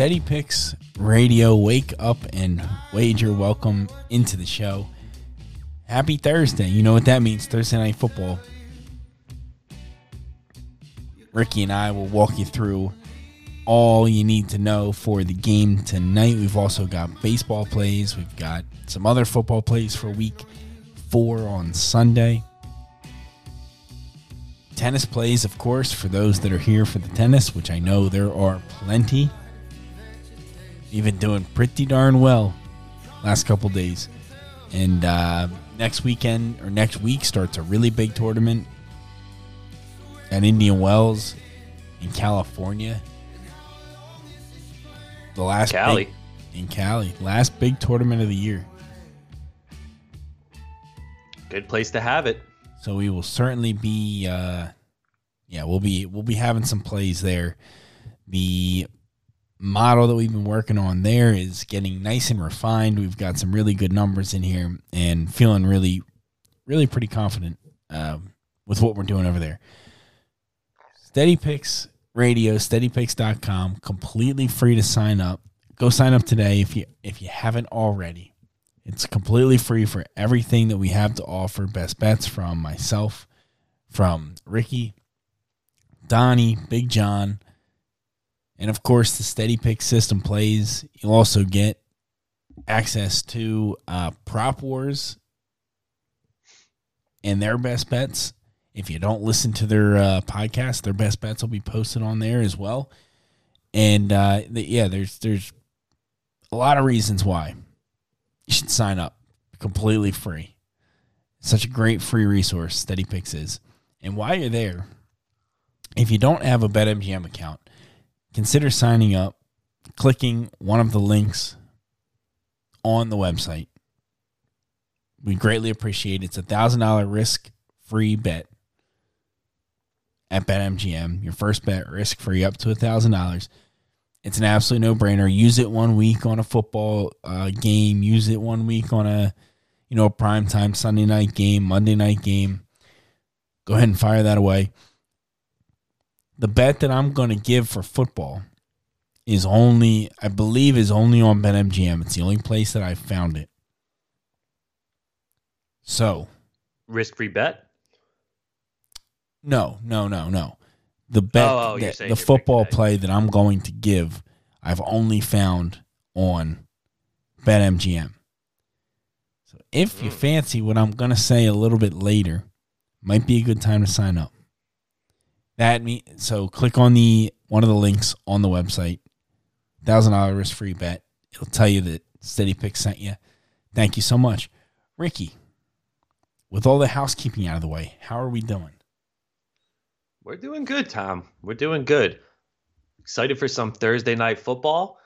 Steady Picks Radio. Wake up and wager. Welcome into the show. Happy Thursday. You know what that means Thursday Night Football. Ricky and I will walk you through all you need to know for the game tonight. We've also got baseball plays, we've got some other football plays for week four on Sunday. Tennis plays, of course, for those that are here for the tennis, which I know there are plenty. You've been doing pretty darn well last couple days. And uh, next weekend or next week starts a really big tournament at Indian Wells in California. The last Cali. big- in Cali, last big tournament of the year. Good place to have it. So we will certainly be, uh, yeah, we'll be we'll be having some plays there. The model that we've been working on there is getting nice and refined. We've got some really good numbers in here, and feeling really, really pretty confident um, with what we're doing over there. Steady Picks Radio, SteadyPicks.com, completely free to sign up. Go sign up today if you if you haven't already. It's completely free for everything that we have to offer. Best bets from myself, from Ricky, Donnie, Big John, and of course the Steady Pick system plays. You'll also get access to uh, Prop Wars and their best bets. If you don't listen to their uh, podcast, their best bets will be posted on there as well. And uh, the, yeah, there's there's a lot of reasons why you should sign up completely free. Such a great free resource Steady Picks is. And while you're there, if you don't have a BetMGM account, consider signing up, clicking one of the links on the website. We greatly appreciate it. It's a thousand dollar risk free bet at BetMGM. Your first bet risk free up to a thousand dollars. It's an absolute no brainer. Use it one week on a football uh, game. Use it one week on a you know a prime time Sunday night game, Monday night game. Go ahead and fire that away. The bet that I'm going to give for football is only, I believe, is only on BetMGM. It's the only place that I found it. So, Risk free bet. no, no, no, no. The bet, Oh, oh, that- the football play that I'm going to give, I've only found on BetMGM. So, if you Mm. fancy what I'm going to say a little bit later, might be a good time to sign up. That me so click on the one of the links on the website. Thousand dollar risk free bet. It'll tell you that Steady Pick sent you. Thank you so much, Ricky. With all the housekeeping out of the way, how are we doing? We're doing good, Tom. We're doing good. Excited for some Thursday night football.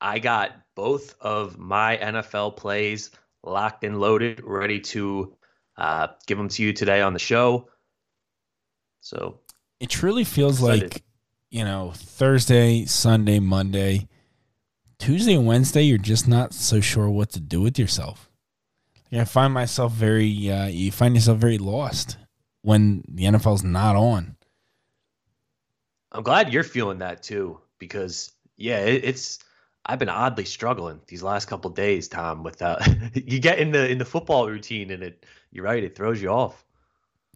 I got both of my NFL plays locked and loaded, ready to uh, give them to you today on the show. So It truly feels Excited. like you know Thursday, Sunday, Monday, Tuesday, and Wednesday. You're just not so sure what to do with yourself. Like, I find myself very. Uh, you find yourself very lost when the NFL's not on. I'm glad you're feeling that too, because yeah, it, it's I've been oddly struggling these last couple days, Tom. Without you get in the in the football routine, and it you're right, it throws you off.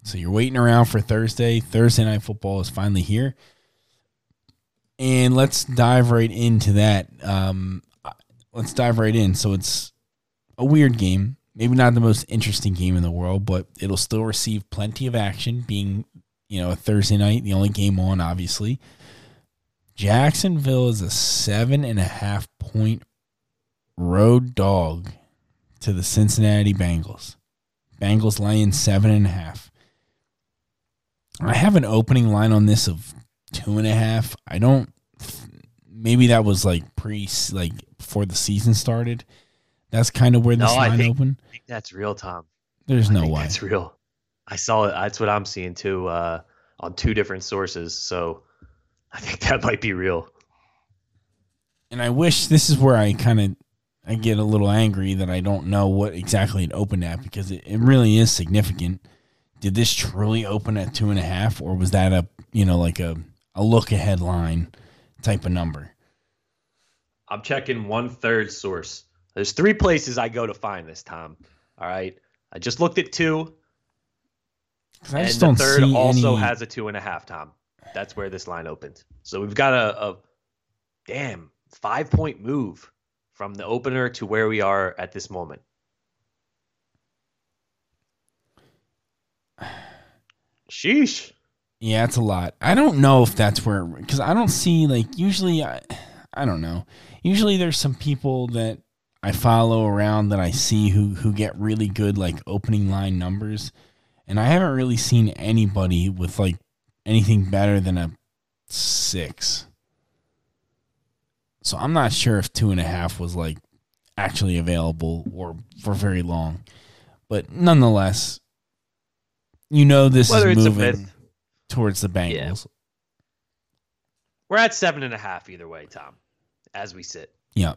So you're waiting around for Thursday. Thursday night football is finally here. And let's dive right into that. Um, let's dive right in. So it's a weird game. Maybe not the most interesting game in the world, but it'll still receive plenty of action, being you know a Thursday night, the only game on, obviously. Jacksonville is a seven and a half point road dog to the Cincinnati Bengals. Bengals laying seven and a half. I have an opening line on this of two and a half. I don't. Maybe that was like pre, like before the season started. That's kind of where this No, line I think, opened. I think that's real, Tom. There's I no think way. That's real. I saw it. That's what I'm seeing too uh, on two different sources. So I think that might be real. and I wish this is where I kind of I get a little angry that I don't know what exactly it opened at because it, it really is significant. Did this truly open at two and a half, or was that a you know like a a look ahead line type of number? I'm checking one third source. There's three places I go to find this, Tom. All right. I just looked at two, and the third also any. has a two and a half, Tom. That's where this line opened. So we've got a, a damn five point move from the opener to where we are at this moment. Sheesh. Yeah, it's a lot. I don't know if that's where because I don't see like usually I I don't know. Usually there's some people that I follow around that I see who who get really good like opening line numbers, and I haven't really seen anybody with like anything better than a six. So I'm not sure if two and a half was like actually available or for very long, but nonetheless, you know this Whether is moving towards the Bengals. We're at seven and a half either way, Tom, as we sit. Yeah.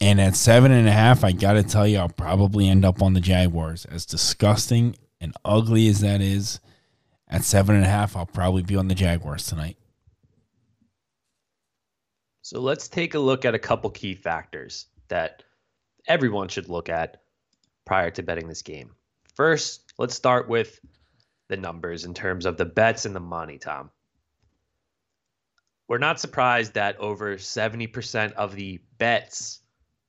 And at seven and a half, I got to tell you, I'll probably end up on the Jaguars. As disgusting and ugly as that is, at seven and a half, I'll probably be on the Jaguars tonight. So let's take a look at a couple key factors that everyone should look at prior to betting this game. First, let's start with the numbers in terms of the bets and the money, Tom. We're not surprised that over 70% of the bets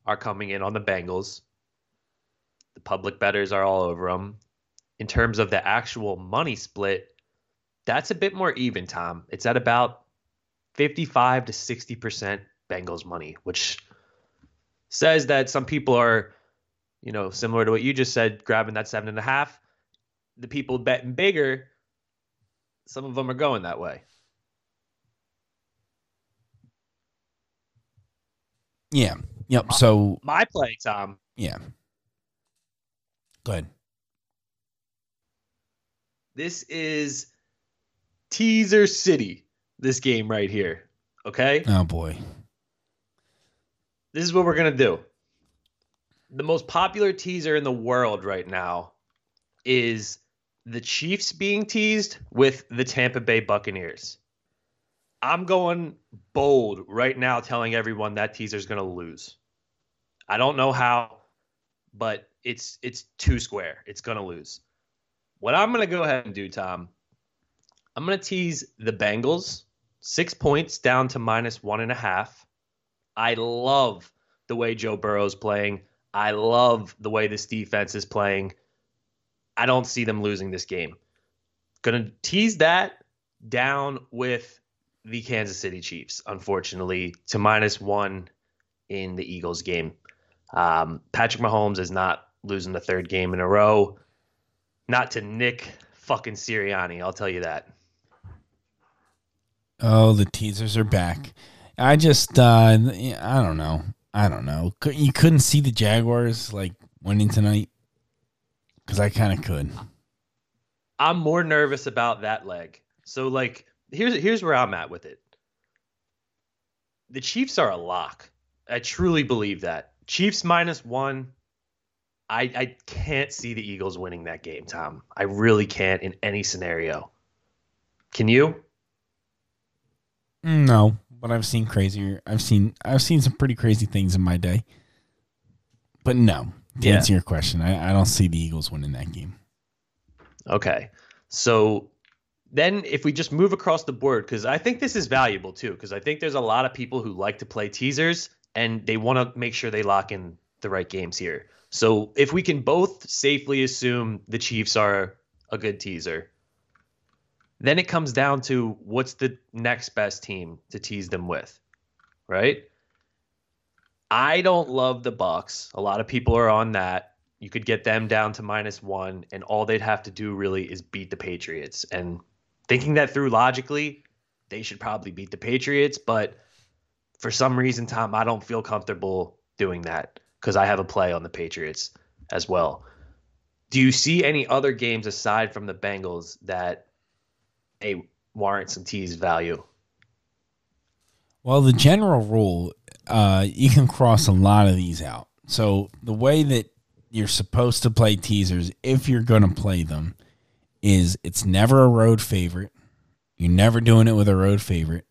are coming in on the Bengals. The public bettors are all over them. In terms of the actual money split, that's a bit more even, Tom. It's at about 55 to 60% Bengals money, which says that some people are, you know, similar to what you just said, grabbing that seven and a half. The people betting bigger, some of them are going that way. Yeah. Yep. So, My play, Tom, yeah. Go ahead. this is Teaser City, this game right here. Okay? Oh, boy. this is what we're gonna do. The most popular teaser in the world right now is the Chiefs being teased with the Tampa Bay Buccaneers. I'm going bold right now, telling everyone that teaser's gonna lose. I don't know how, but it's it's two square. It's gonna lose. What I'm gonna go ahead and do, Tom, I'm gonna tease the Bengals six points down to minus one and a half. I love the way Joe Burrow's playing. I love the way this defense is playing. I don't see them losing this game. Gonna tease that down with the Kansas City Chiefs, unfortunately, to minus one in the Eagles game. Um, Patrick Mahomes is not losing the third game in a row. Not to Nick fucking Sirianni, I'll tell you that. Oh, the teasers are back. I just, uh, I don't know. I don't know. You couldn't see the Jaguars like winning tonight because I kind of could. I'm more nervous about that leg. So like here's here's where I'm at with it. The Chiefs are a lock. I truly believe that. Chiefs minus one. I I can't see the Eagles winning that game, Tom. I really can't in any scenario. Can you? Mm, no, but I've seen crazier. I've seen I've seen some pretty crazy things in my day. But no, to Yeah. answer your question, I, I don't see the Eagles winning that game. Okay. So then if we just move across the board, because I think this is valuable too, because I think there's a lot of people who like to play teasers and they want to make sure they lock in the right games here. So if we can both safely assume the Chiefs are a good teaser, then it comes down to what's the next best team to tease them with, right? I don't love the Bucks. A lot of people are on that. You could get them down to minus one, and all they'd have to do really is beat the Patriots. And thinking that through logically, they should probably beat the Patriots. But for some reason, Tom, I don't feel comfortable doing that because I have a play on the Patriots as well. Do you see any other games aside from the Bengals that a warrant some tease value? Well, the general rule, uh, you can cross a lot of these out. So the way that you're supposed to play teasers, if you're going to play them, is it's never a road favorite. You're never doing it with a road favorite.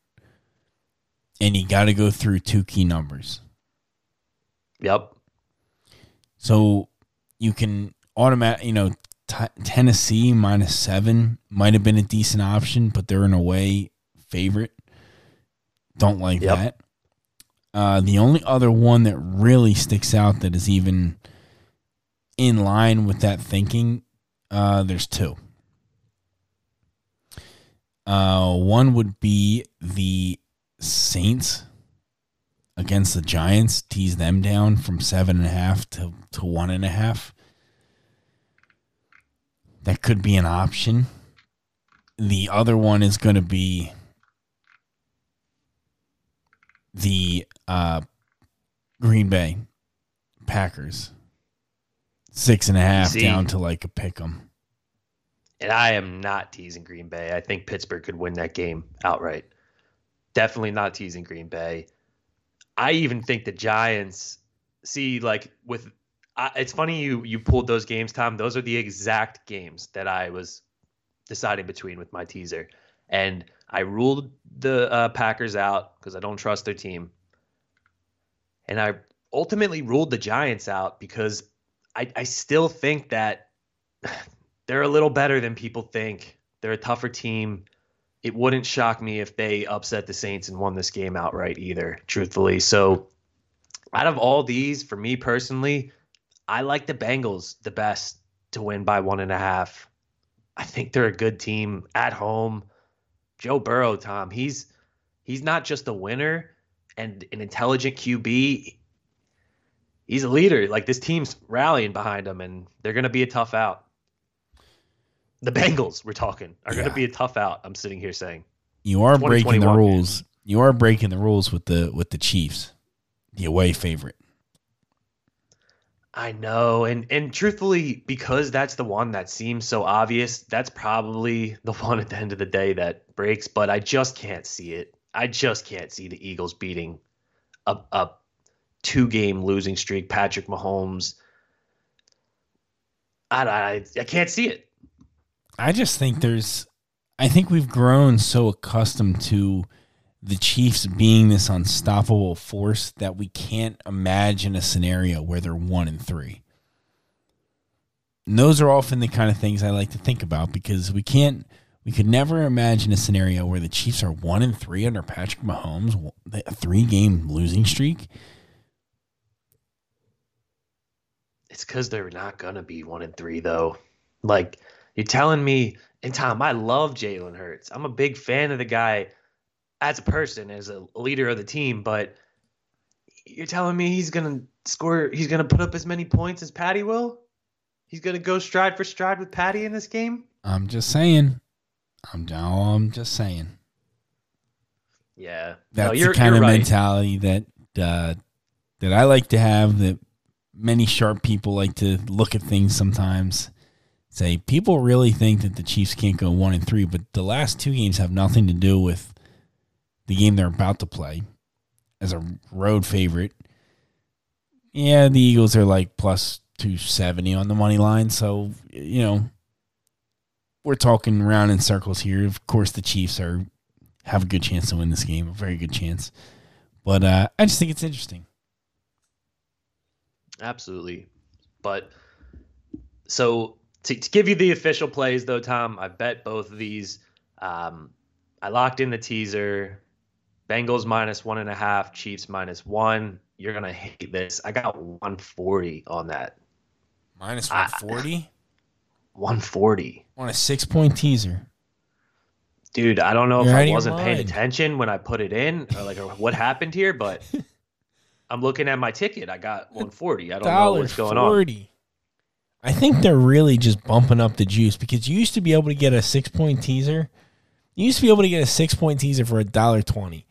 And you got to go through two key numbers. Yep. So you can automatic, you know, t- Tennessee minus seven might have been a decent option, but they're an away favorite. Don't like yep. that. Uh, the only other one that really sticks out that is even in line with that thinking, uh, there's two. Uh, one would be the Saints against the Giants, tease them down from seven and a half to, to one and a half. That could be an option. The other one is going to be the uh, Green Bay Packers. Six and a half See, down to like a pick 'em and I am not teasing Green Bay. I think Pittsburgh could win that game outright. Definitely not teasing Green Bay. I even think the Giants see like with uh, it's funny you you pulled those games, Tom. Those are the exact games that I was deciding between with my teaser, and I ruled the uh, Packers out because I don't trust their team, and I ultimately ruled the Giants out because I I still think that they're a little better than people think. They're a tougher team. It wouldn't shock me if they upset the Saints and won this game outright either, truthfully. So, out of all these, for me personally, I like the Bengals the best to win by one and a half. I think they're a good team at home. Joe Burrow, Tom, he's he's not just a winner and an intelligent QB. He's a leader. Like this team's rallying behind him, and they're going to be a tough out the Bengals, we're talking, are yeah. going to be a tough out. I'm sitting here saying you are breaking the rules. You are breaking the rules with the with the Chiefs, the away favorite. I know, and and truthfully, because that's the one that seems so obvious, that's probably the one at the end of the day that breaks. But I just can't see it. I just can't see the Eagles beating a, a two game losing streak. Patrick Mahomes. I, I I can't see it. I just think there's, I think we've grown so accustomed to the Chiefs being this unstoppable force that we can't imagine a scenario where they're one and three. And those are often the kind of things I like to think about because we can't, we could never imagine a scenario where the Chiefs are one and three under Patrick Mahomes, a three game losing streak. It's because they're not going to be one and three, though. Like, you're telling me, and Tom, I love Jalen Hurts. I'm a big fan of the guy as a person, as a leader of the team, but you're telling me he's gonna score he's gonna put up as many points as Patty will? He's gonna go stride for stride with Patty in this game? I'm just saying. I'm I'm just saying. Yeah. That's no, the kind of right. mentality that uh, that I like to have that many sharp people like to look at things sometimes say people really think that the Chiefs can't go one and three, but the last two games have nothing to do with the game they're about to play as a road favorite. Yeah, the Eagles are like plus 270 on the money line. So, you know, we're talking round in circles here. Of course, the Chiefs are have a good chance to win this game, a very good chance. But uh, I just think it's interesting. Absolutely. But so to, to give you the official plays, though, Tom, I bet both of these Um, I locked in the teaser. Bengals minus one and a half, Chiefs minus one. You're gonna hate this. I got 140 on that. Minus ah. 140? 140. On a six point teaser. Dude, I don't know You're if I wasn't paying attention when I put it in or like or what happened here, but I'm looking at my ticket. I got 140. I don't know what's going on. forty. I think they're really just bumping up the juice because you used to be able to get a six point teaser. You used to be able to get a six point teaser for a dollar twenty.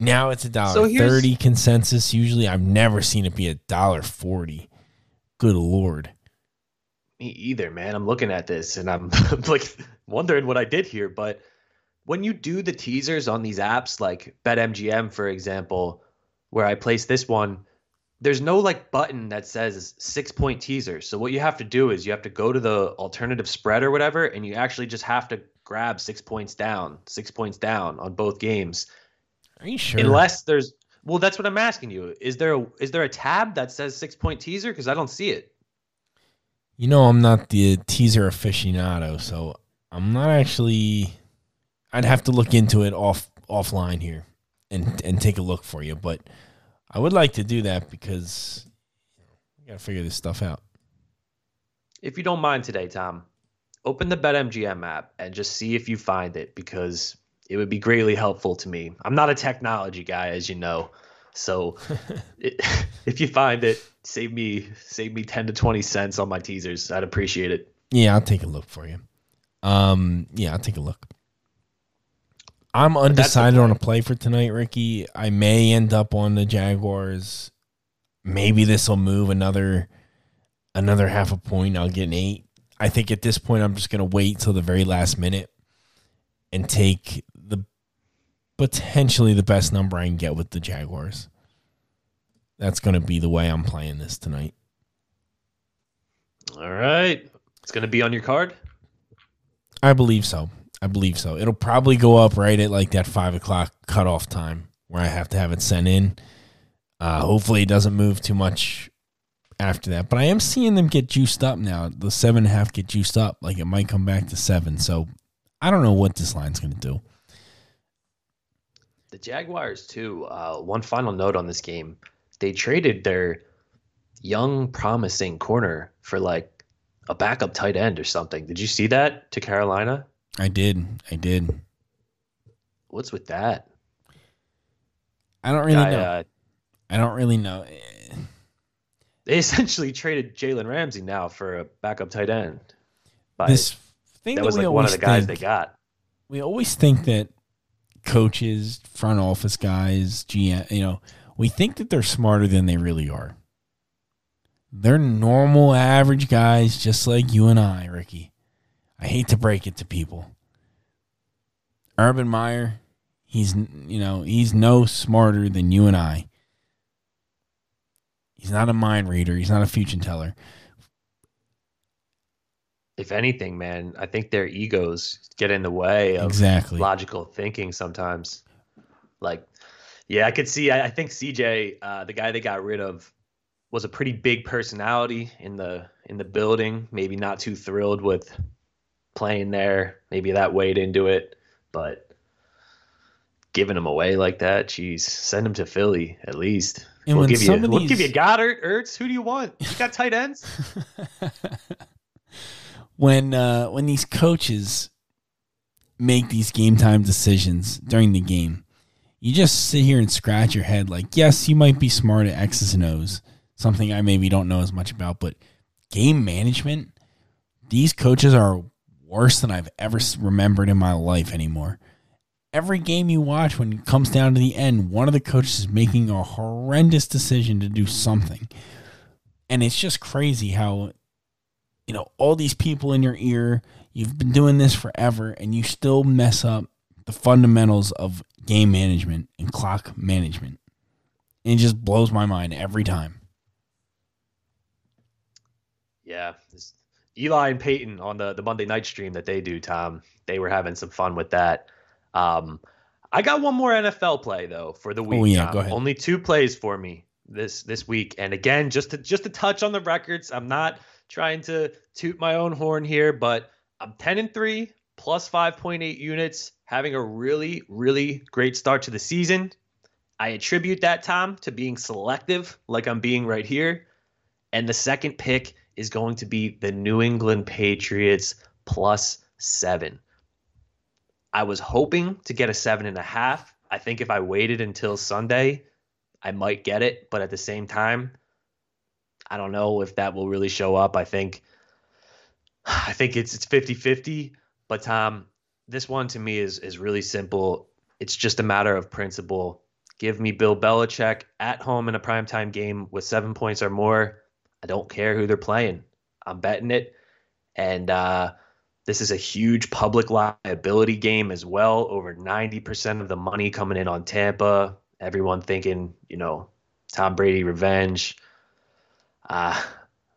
Now it's a dollar So thirty consensus. Usually, I've never seen it be a dollar forty. Good lord! Me either, man. I'm looking at this and I'm like wondering what I did here. But when you do the teasers on these apps, like BetMGM, for example, where I place this one, there's no like button that says six point teaser. So what you have to do is you have to go to the alternative spread or whatever, and you actually just have to grab six points down, six points down on both games. Are you sure? Unless there's well, that's what I'm asking you. Is there a, is there a tab that says six point teaser? Because I don't see it. You know, I'm not the teaser aficionado, so I'm not actually. I'd have to look into it off offline here, and and take a look for you. But I would like to do that because I got to figure this stuff out. If you don't mind today, Tom, open the BetMGM app and just see if you find it because it would be greatly helpful to me. I'm not a technology guy, as you know. So it, if you find it, save me save me 10 to 20 cents on my teasers. I'd appreciate it. Yeah, I'll take a look for you. Um, yeah, I'll take a look. I'm undecided on a play for tonight, Ricky. I may end up on the Jaguars. Maybe this will move another another half a point. I'll get an eight. I think at this point I'm just gonna wait till the very last minute and take potentially the best number I can get with the Jaguars. That's gonna be the way I'm playing this tonight. All right. It's going to be on your card. I believe so. I believe so. It'll probably go up right at like that five o'clock cutoff time where I have to have it sent in. Uh, hopefully, it doesn't move too much after that. But I am seeing them get juiced up now. The seven and a half get juiced up. Like it might come back to seven. So I don't know what this line's going to do. The Jaguars, too. Uh, one final note on this game: they traded their young, promising corner for like a backup tight end or something. Did you see that to Carolina? I did. I did. What's with that? I don't really Guy, know. uh, I don't really know. They essentially traded Jalen Ramsey now for a backup tight end. By, This thing that that, was like one of the guys think- they got. we always think that coaches, front office guys, GM, you know, we think that they're smarter than they really are. They're normal, average guys, just like you and I, Ricky. I hate to break it to people. Urban Meyer, he's you know he's no smarter than you and I. He's not a mind reader. He's not a fortune teller. If anything, man, I think their egos get in the way of Exactly. logical thinking sometimes. Like, yeah, I could see. I, I think CJ, uh, the guy they got rid of, was a pretty big personality in the in the building. Maybe not too thrilled with playing there. Maybe that weighed into it, but giving him away like that, geez, send him to Philly at least. And we'll give you, some of we'll give you Goedert, Ertz. Who do you want? You got tight ends. when uh, when these coaches make these game time decisions during the game, you just sit here and scratch your head. Like, yes, you might be smart at X's and O's, something I maybe don't know as much about, but game management, these coaches are worse than I've ever remembered in my life anymore. Every game you watch, when it comes down to the end, one of the coaches is making a horrendous decision to do something. And it's just crazy how you know, all these people in your ear. You've been doing this forever, and you still mess up the fundamentals of game management and clock management. And it just blows my mind every time. Yeah, Eli and Peyton on the the Monday night stream that they do, Tom. They were having some fun with that. Um, I got one more NFL play though for the week. Oh, yeah, Tom. go ahead. Only two plays for me this this week, and again, just to just to touch on the records. I'm not trying to toot my own horn here, but I'm 10 and 3, plus 5.8 units, having a really, really great start to the season. I attribute that, Tom, to being selective, like I'm being right here. And the second pick is going to be the New England Patriots plus seven. I was hoping to get a seven and a half. I think if I waited until Sunday, I might get it. But at the same time, I don't know if that will really show up. I think I think it's it's 50-50. But Tom, this one to me is is really simple. It's just a matter of principle. Give me Bill Belichick at home in a primetime game with seven points or more. I don't care who they're playing. I'm betting it. And uh, this is a huge public liability game as well. Over 90% of the money coming in on Tampa. Everyone thinking, you know, Tom Brady revenge. Uh,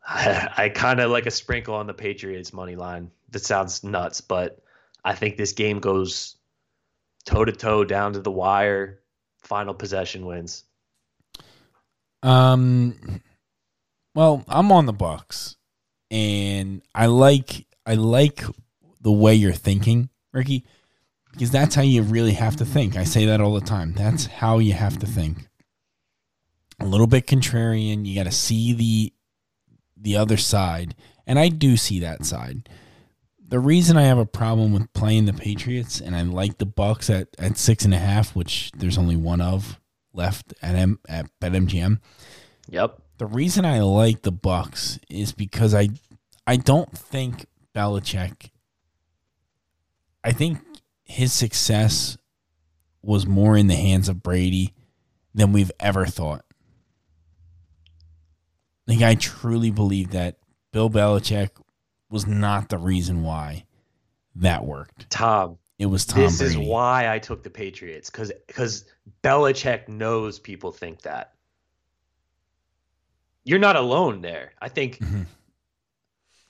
I, I kind of like a sprinkle on the Patriots money line. That sounds nuts, but I think this game goes toe to toe down to the wire. Final possession wins. Um, well, I'm on the Bucks, and I like I like the way you're thinking, Ricky, because that's how you really have to think. I say that all the time. That's how you have to think. A little bit contrarian. You got to see the the other side, and I do see that side the reason I have a problem with playing the Patriots and I like the Bucks at, at six and a half, which there's only one of left at M at BetMGM. Yep. The reason I like the Bucks is because I I don't think Belichick I think his success was more in the hands of Brady than we've ever thought. Like I truly believe that Bill Belichick was not the reason why that worked. Tom, it was Tom. This Brady. is why I took the Patriots because because Belichick knows people think that. You're not alone there. I think mm-hmm.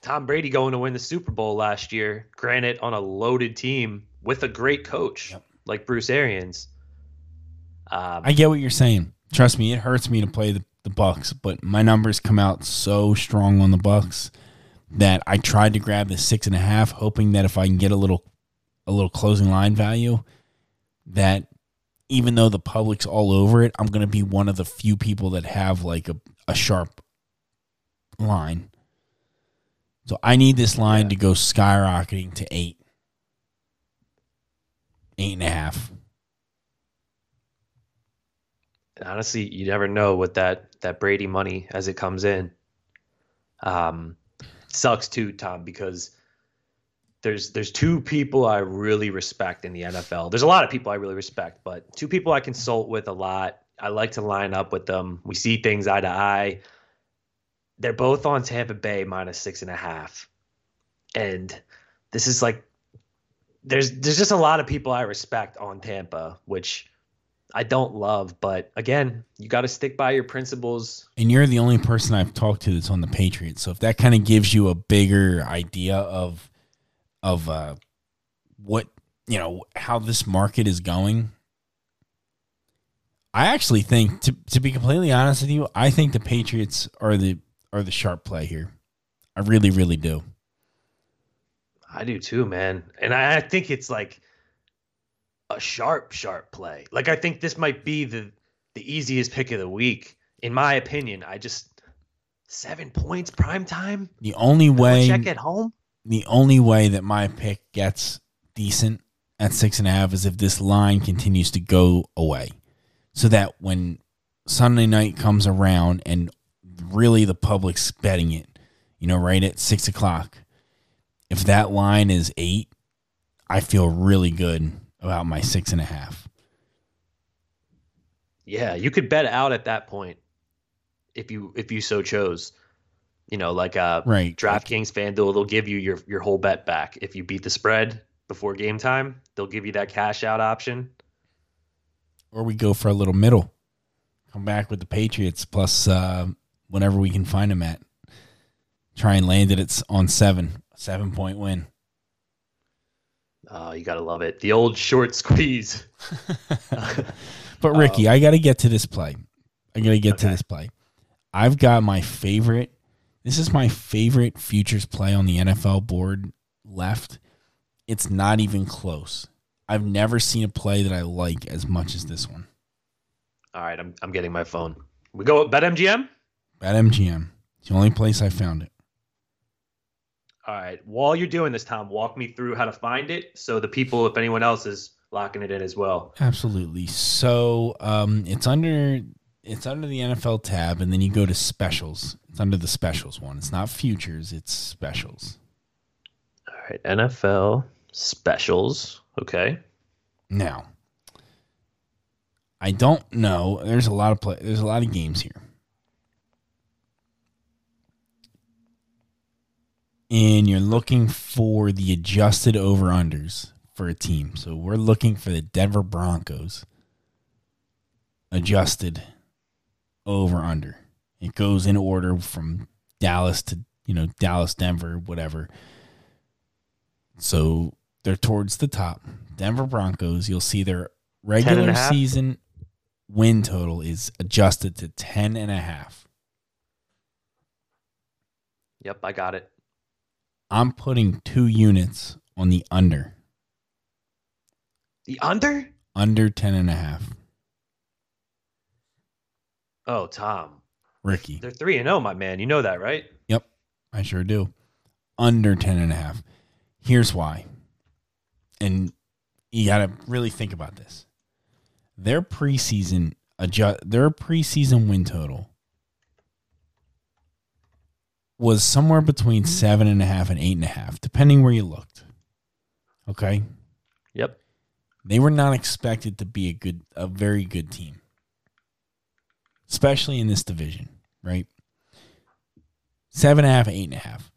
Tom Brady going to win the Super Bowl last year, granted on a loaded team with a great coach yep. like Bruce Arians. Um, I get what you're saying. Trust me, it hurts me to play the, the Bucks, but my numbers come out so strong on the Bucks that I tried to grab the six and a half, hoping that if I can get a little a little closing line value, that even though the public's all over it, I'm gonna be one of the few people that have like a, a sharp line. So I need this line yeah. to go skyrocketing to eight. Eight and a half. honestly, you never know what that that Brady money as it comes in. Um, sucks too, Tom, because there's there's two people I really respect in the NFL. There's a lot of people I really respect, but two people I consult with a lot. I like to line up with them. We see things eye to eye. They're both on Tampa Bay minus six and a half. And this is like there's there's just a lot of people I respect on Tampa, which I don't love, but again, you got to stick by your principles. And you're the only person I've talked to that's on the Patriots. So if that kind of gives you a bigger idea of of uh, what you know how this market is going, I actually think to to be completely honest with you, I think the Patriots are the are the sharp play here. I really, really do. I do too, man. And I, I think it's like a sharp, sharp play. Like I think this might be the the easiest pick of the week, in my opinion. I just seven points prime time. The only way check at home. The only way that my pick gets decent at six and a half is if this line continues to go away, so that when Sunday night comes around and really the public's betting it, you know, right at six o'clock, if that line is eight, I feel really good about my six and a half. Yeah, you could bet out at that point if you if you so chose. You know, like uh right. DraftKings FanDuel, they'll give you your your whole bet back if you beat the spread before game time. They'll give you that cash out option. Or we go for a little middle. Come back with the Patriots plus uh, whenever we can find them at. Try and land it. It's on seven, seven point win. Oh, you gotta love it. The old short squeeze. but Ricky, um, I gotta get to this play. I gotta get okay. to this play. I've got my favorite. This is my favorite futures play on the NFL board left, it's not even close. I've never seen a play that I like as much as this one. All right, I'm I'm getting my phone. We go bet MGM. Bet MGM. It's the only place I found it. All right. While you're doing this, Tom, walk me through how to find it so the people, if anyone else is locking it in as well. Absolutely. So um, it's under it's under the NFL tab, and then you go to specials. It's under the specials one. It's not futures. It's specials. All right, NFL specials. Okay. Now, I don't know. There's a lot of play. There's a lot of games here. And you're looking for the adjusted over unders for a team. So we're looking for the Denver Broncos adjusted over under. It goes in order from Dallas to, you know, Dallas, Denver, whatever. So they're towards the top. Denver Broncos, you'll see their regular season win total is adjusted to 10 and a half. Yep, I got it. I'm putting two units on the under. The under? Under 10 and a half. Oh, Tom. Ricky. They're 3 and 0, my man. You know that, right? Yep. I sure do. Under 10 and a half. Here's why. And you got to really think about this. Their preseason adjust their preseason win total was somewhere between mm-hmm. seven and a half and eight and a half, depending where you looked. Okay. Yep. They were not expected to be a good, a very good team, especially in this division, right? Seven and a half, eight and a half.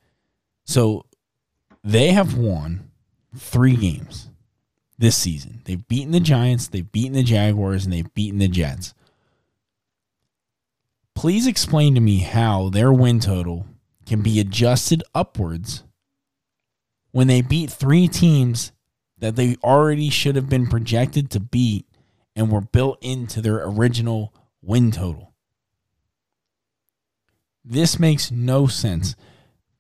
So they have won three games this season. They've beaten the Giants, they've beaten the Jaguars, and they've beaten the Jets. Please explain to me how their win total can be adjusted upwards when they beat three teams that they already should have been projected to beat and were built into their original win total. This makes no sense.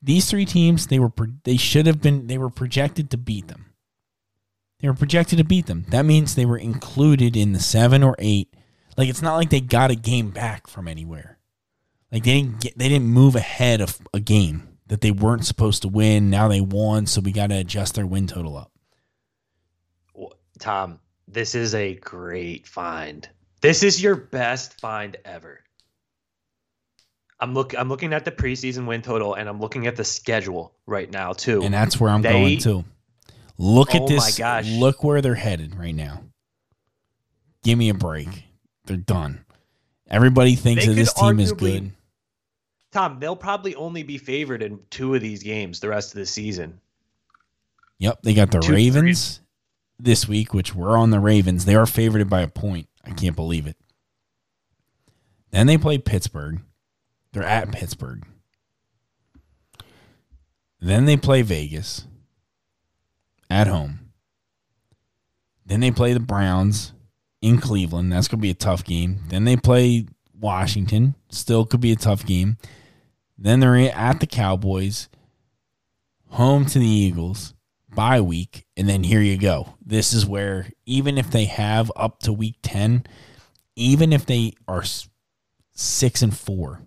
These three teams, they were they should have been they were projected to beat them. They were projected to beat them. That means they were included in the 7 or 8. Like it's not like they got a game back from anywhere. Like they didn't get they didn't move ahead of a game that they weren't supposed to win. Now they won, so we got to adjust their win total up. Tom, this is a great find. This is your best find ever. I'm look I'm looking at the preseason win total and I'm looking at the schedule right now too. And that's where I'm they, going to. Look at oh this. Look where they're headed right now. Give me a break. They're done. Everybody thinks that this team is good. Tom, they'll probably only be favored in two of these games the rest of the season. Yep, they got the two, Ravens three. this week, which we're on the Ravens. They are favored by a point. I can't believe it. Then they play Pittsburgh. They're at Pittsburgh. Then they play Vegas at home. Then they play the Browns in Cleveland. That's going to be a tough game. Then they play Washington. Still could be a tough game. Then they're at the Cowboys, home to the Eagles, bye week, and then here you go. This is where even if they have up to week 10, even if they are 6 and 4,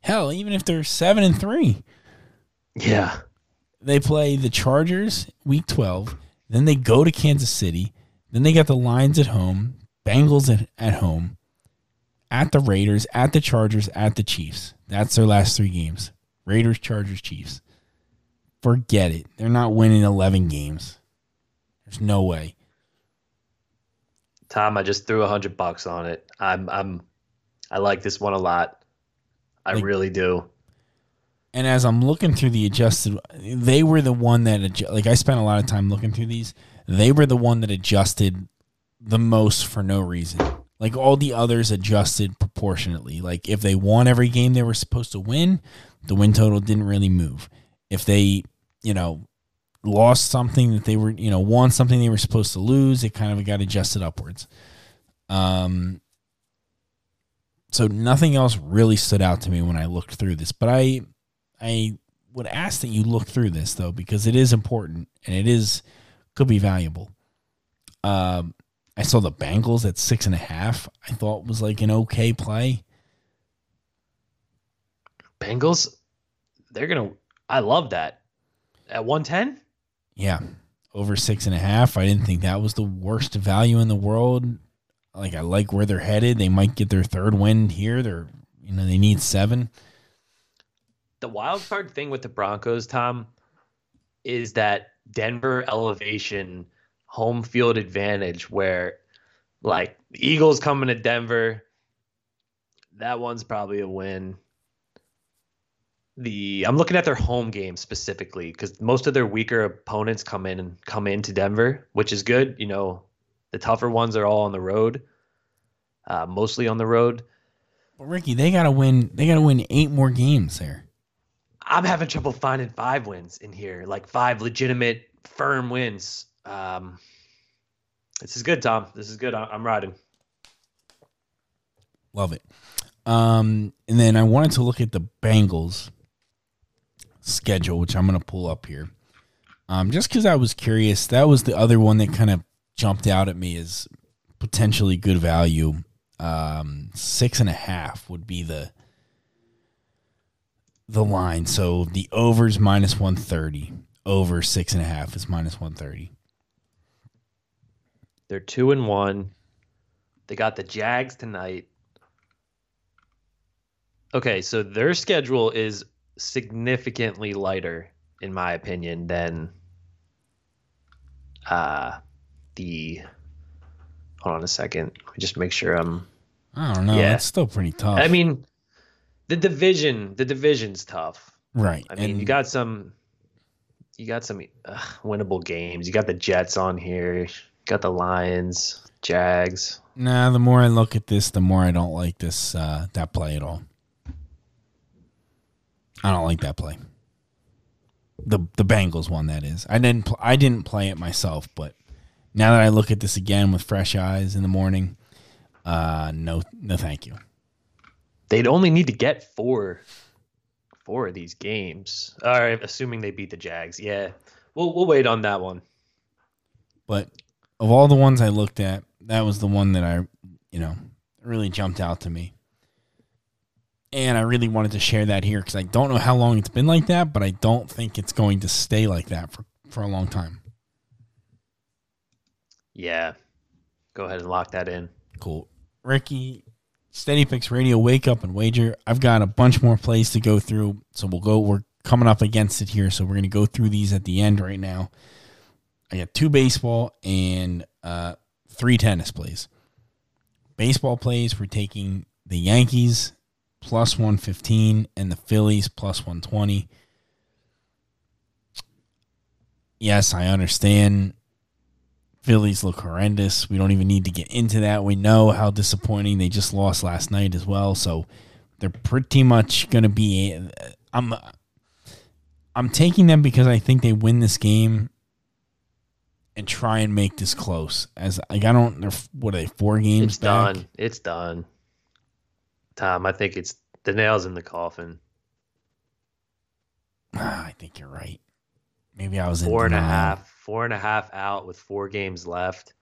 hell, even if they're 7 and 3. Yeah. They play the Chargers week 12, then they go to Kansas City, then they got the Lions at home, Bengals at, at home, at the Raiders, at the Chargers, at the Chiefs. That's their last three games. Raiders, Chargers, Chiefs. Forget it. They're not winning 11 games. There's no way. Tom, I just threw a hundred bucks on it. I'm, I'm, I like this one a lot. I like, really do. And as I'm looking through the adjusted, they were the one that, like, I spent a lot of time looking through these. They were the one that adjusted the most for no reason. Like all the others adjusted proportionately. Like if they won every game they were supposed to win, the win total didn't really move. If they, you know, lost something that they were, you know, won something they were supposed to lose, it kind of got adjusted upwards. Um so nothing else really stood out to me when I looked through this, but I I would ask that you look through this though because it is important and it is could be valuable. Um, I saw the Bengals at six and a half. I thought was like an okay play. Bengals, they're gonna. I love that at one ten. Yeah, over six and a half. I didn't think that was the worst value in the world. Like I like where they're headed. They might get their third win here. They're you know they need seven. The wild card thing with the Broncos, Tom, is that Denver elevation home field advantage where like Eagles coming to Denver, that one's probably a win. The I'm looking at their home game specifically because most of their weaker opponents come in and come into Denver, which is good. You know, the tougher ones are all on the road, uh, mostly on the road. But Ricky, they gotta win. They gotta win eight more games there. I'm having trouble finding five wins in here, like five legitimate, firm wins. Um, this is good, Tom. This is good. I'm riding. Love it. Um, and then I wanted to look at the Bengals schedule, which I'm going to pull up here. Um, just because I was curious, that was the other one that kind of jumped out at me as potentially good value. Um, six and a half would be the the line. So the overs minus one thirty. Over six and a half is minus one thirty. They're two and one. They got the Jags tonight. Okay, so their schedule is significantly lighter, in my opinion, than uh the hold on a second. Just make sure I'm I don't know. Yeah. It's still pretty tough. I mean, the division, the division's tough. Right. I mean, and, you got some you got some uh, winnable games. You got the Jets on here. Got the Lions, Jags. Nah, the more I look at this, the more I don't like this uh, that play at all. I don't like that play. The the Bengals one that is. I didn't pl- I didn't play it myself, but now that I look at this again with fresh eyes in the morning, uh, no no thank you. They'd only need to get four four of these games. All right, assuming they beat the Jags. Yeah. We'll we'll wait on that one. But of all the ones I looked at, that was the one that I, you know, really jumped out to me and I really wanted to share that here because I don't know how long it's been like that, but I don't think it's going to stay like that for, for a long time. Yeah. Go ahead and lock that in. Cool. Ricky, Steady Picks Radio, wake up and wager. I've got a bunch more plays to go through. So we'll go, we're coming up against it here. So we're going to go through these at the end right now. I got two baseball and uh, three tennis plays. Baseball plays, we're taking the Yankees plus 115 and the Phillies plus 120. Yes, I understand. Phillies look horrendous. We don't even need to get into that. We know how disappointing they just lost last night as well. So they're pretty much going to be. I'm. I'm taking them because I think they win this game and try and make this close. As like I don't. What are they? Four games. It's back? done. It's done. Tom. I think it's the nails in the coffin. Ah, I think you're right. Maybe I was in four and a half out with four games left.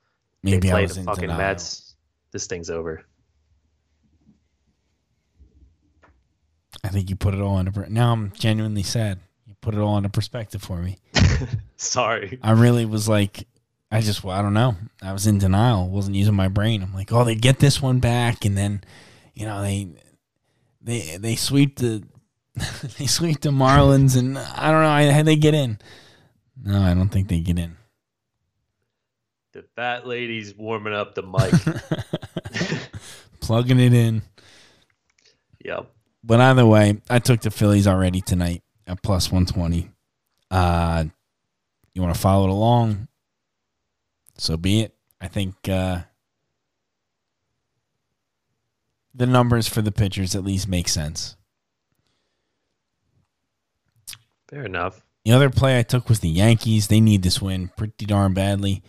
Maybe they play the fucking denial. Mets. This thing's over. I think you put it all into. Now I'm genuinely sad. You put it all into perspective for me. Sorry. I really was like, I just, well, I don't know. I was in denial. wasn't using my brain. I'm like, oh, they get this one back, and then you know they they they sweep the they sweep the Marlins, and I don't know how they get in. No, I don't think they get in. The fat lady's warming up the mic, plugging it in. Yep. But either way, I took the Phillies already tonight at plus one twenty. Uh, you want to follow it along? So be it. I think uh, the numbers for the pitchers at least make sense. Fair enough. The other play I took was the Yankees. They need this win pretty darn badly.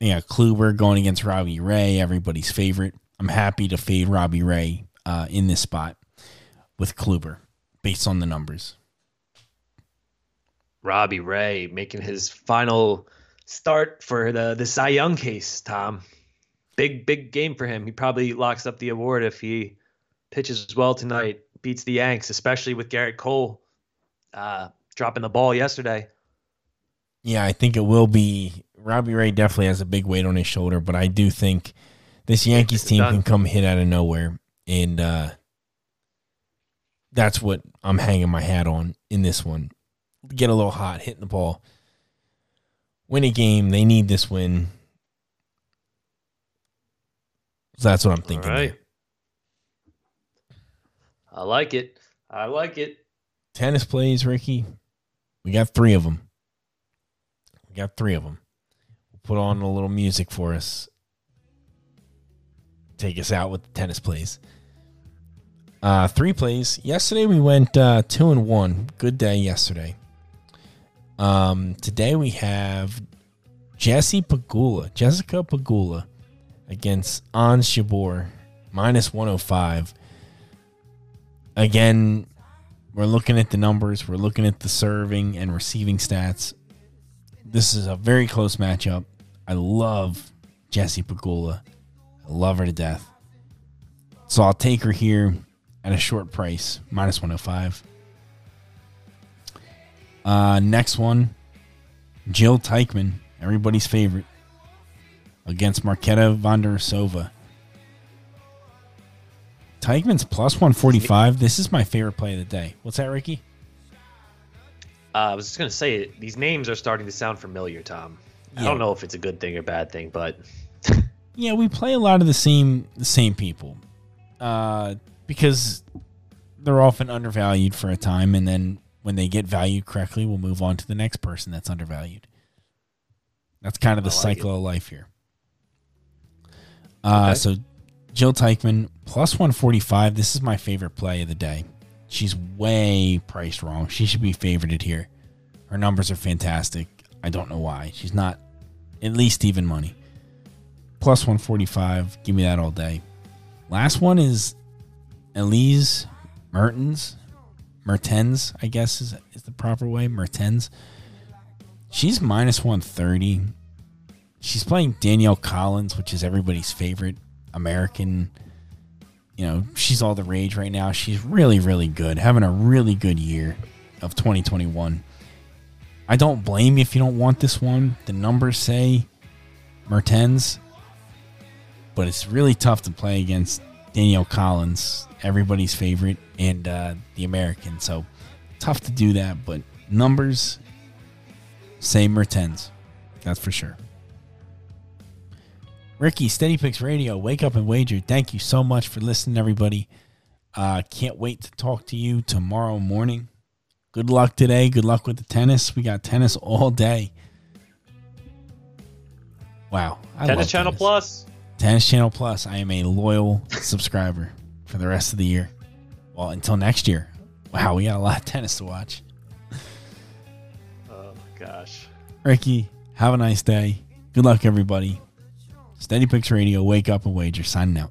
Yeah, Kluber going against Robbie Ray, everybody's favorite. I'm happy to fade Robbie Ray uh, in this spot with Kluber. based on the numbers. Robbie Ray making his final start for the the Cy Young case, Tom. Big big game for him. He probably locks up the award if he pitches well tonight, beats the Yanks, especially with Gerrit Cole uh, dropping the ball yesterday. Yeah, I think it will be. Robbie Ray definitely has a big weight on his shoulder, but I do think this Yankees team can come hit out of nowhere, and uh, that's what I'm hanging my hat on in this one. Get a little hot, hitting the ball, win a game. They need this win. So that's what I'm thinking. All right. I like it. I like it. Tennis plays, Ricky. We got three of them. We got three of them. We'll put on a little music for us. Take us out with the tennis plays. Uh, three plays. Yesterday we went uh, two and one. Good day yesterday. Um, today we have Jessie Pegula, Jessica Pegula against Ons Jabeur, minus 105. Again, we're looking at the numbers, we're looking at the serving and receiving stats. This is a very close matchup. I love Jessie Pegula. I love her to death. So I'll take her here at a short price, minus 105. Uh, next one, Jill Teichman, everybody's favorite, against Marketa Vondrousova. Teichman's plus 145. This is my favorite play of the day. What's that, Ricky? Uh, I was just going to say, these names are starting to sound familiar, Tom. Yeah. I don't know if it's a good thing or bad thing, but. yeah, we play a lot of the same the same people uh, because they're often undervalued for a time, and then when they get valued correctly, we'll move on to the next person that's undervalued. That's kind of the like cycle it. of life here. Uh, okay. So Jill Teichman plus 145. This is my favorite play of the day. She's way priced wrong. She should be favorited here. Her numbers are fantastic. I don't know why. She's not at least even money. Plus 145. Give me that all day. Last one is Elise Mertens. Mertens, I guess is, is the proper way. Mertens. She's minus 130. She's playing Danielle Collins, which is everybody's favorite American. You know, she's all the rage right now. She's really, really good, having a really good year of 2021. I don't blame you if you don't want this one. The numbers say Mertens, but it's really tough to play against Danielle Collins, everybody's favorite, and uh, the American. So tough to do that, but numbers say Mertens. That's for sure. Ricky, Steady Picks Radio, Wake Up and Wager. Thank you so much for listening, everybody. Uh, can't wait to talk to you tomorrow morning. Good luck today. Good luck with the tennis. We got tennis all day. Wow. I tennis Channel tennis. Plus. Tennis Channel Plus, I am a loyal subscriber for the rest of the year. Well, until next year. Wow, we got a lot of tennis to watch. Oh, my gosh. Ricky, have a nice day. Good luck, everybody. Steady Picks Radio, wake up and wager. Signing out.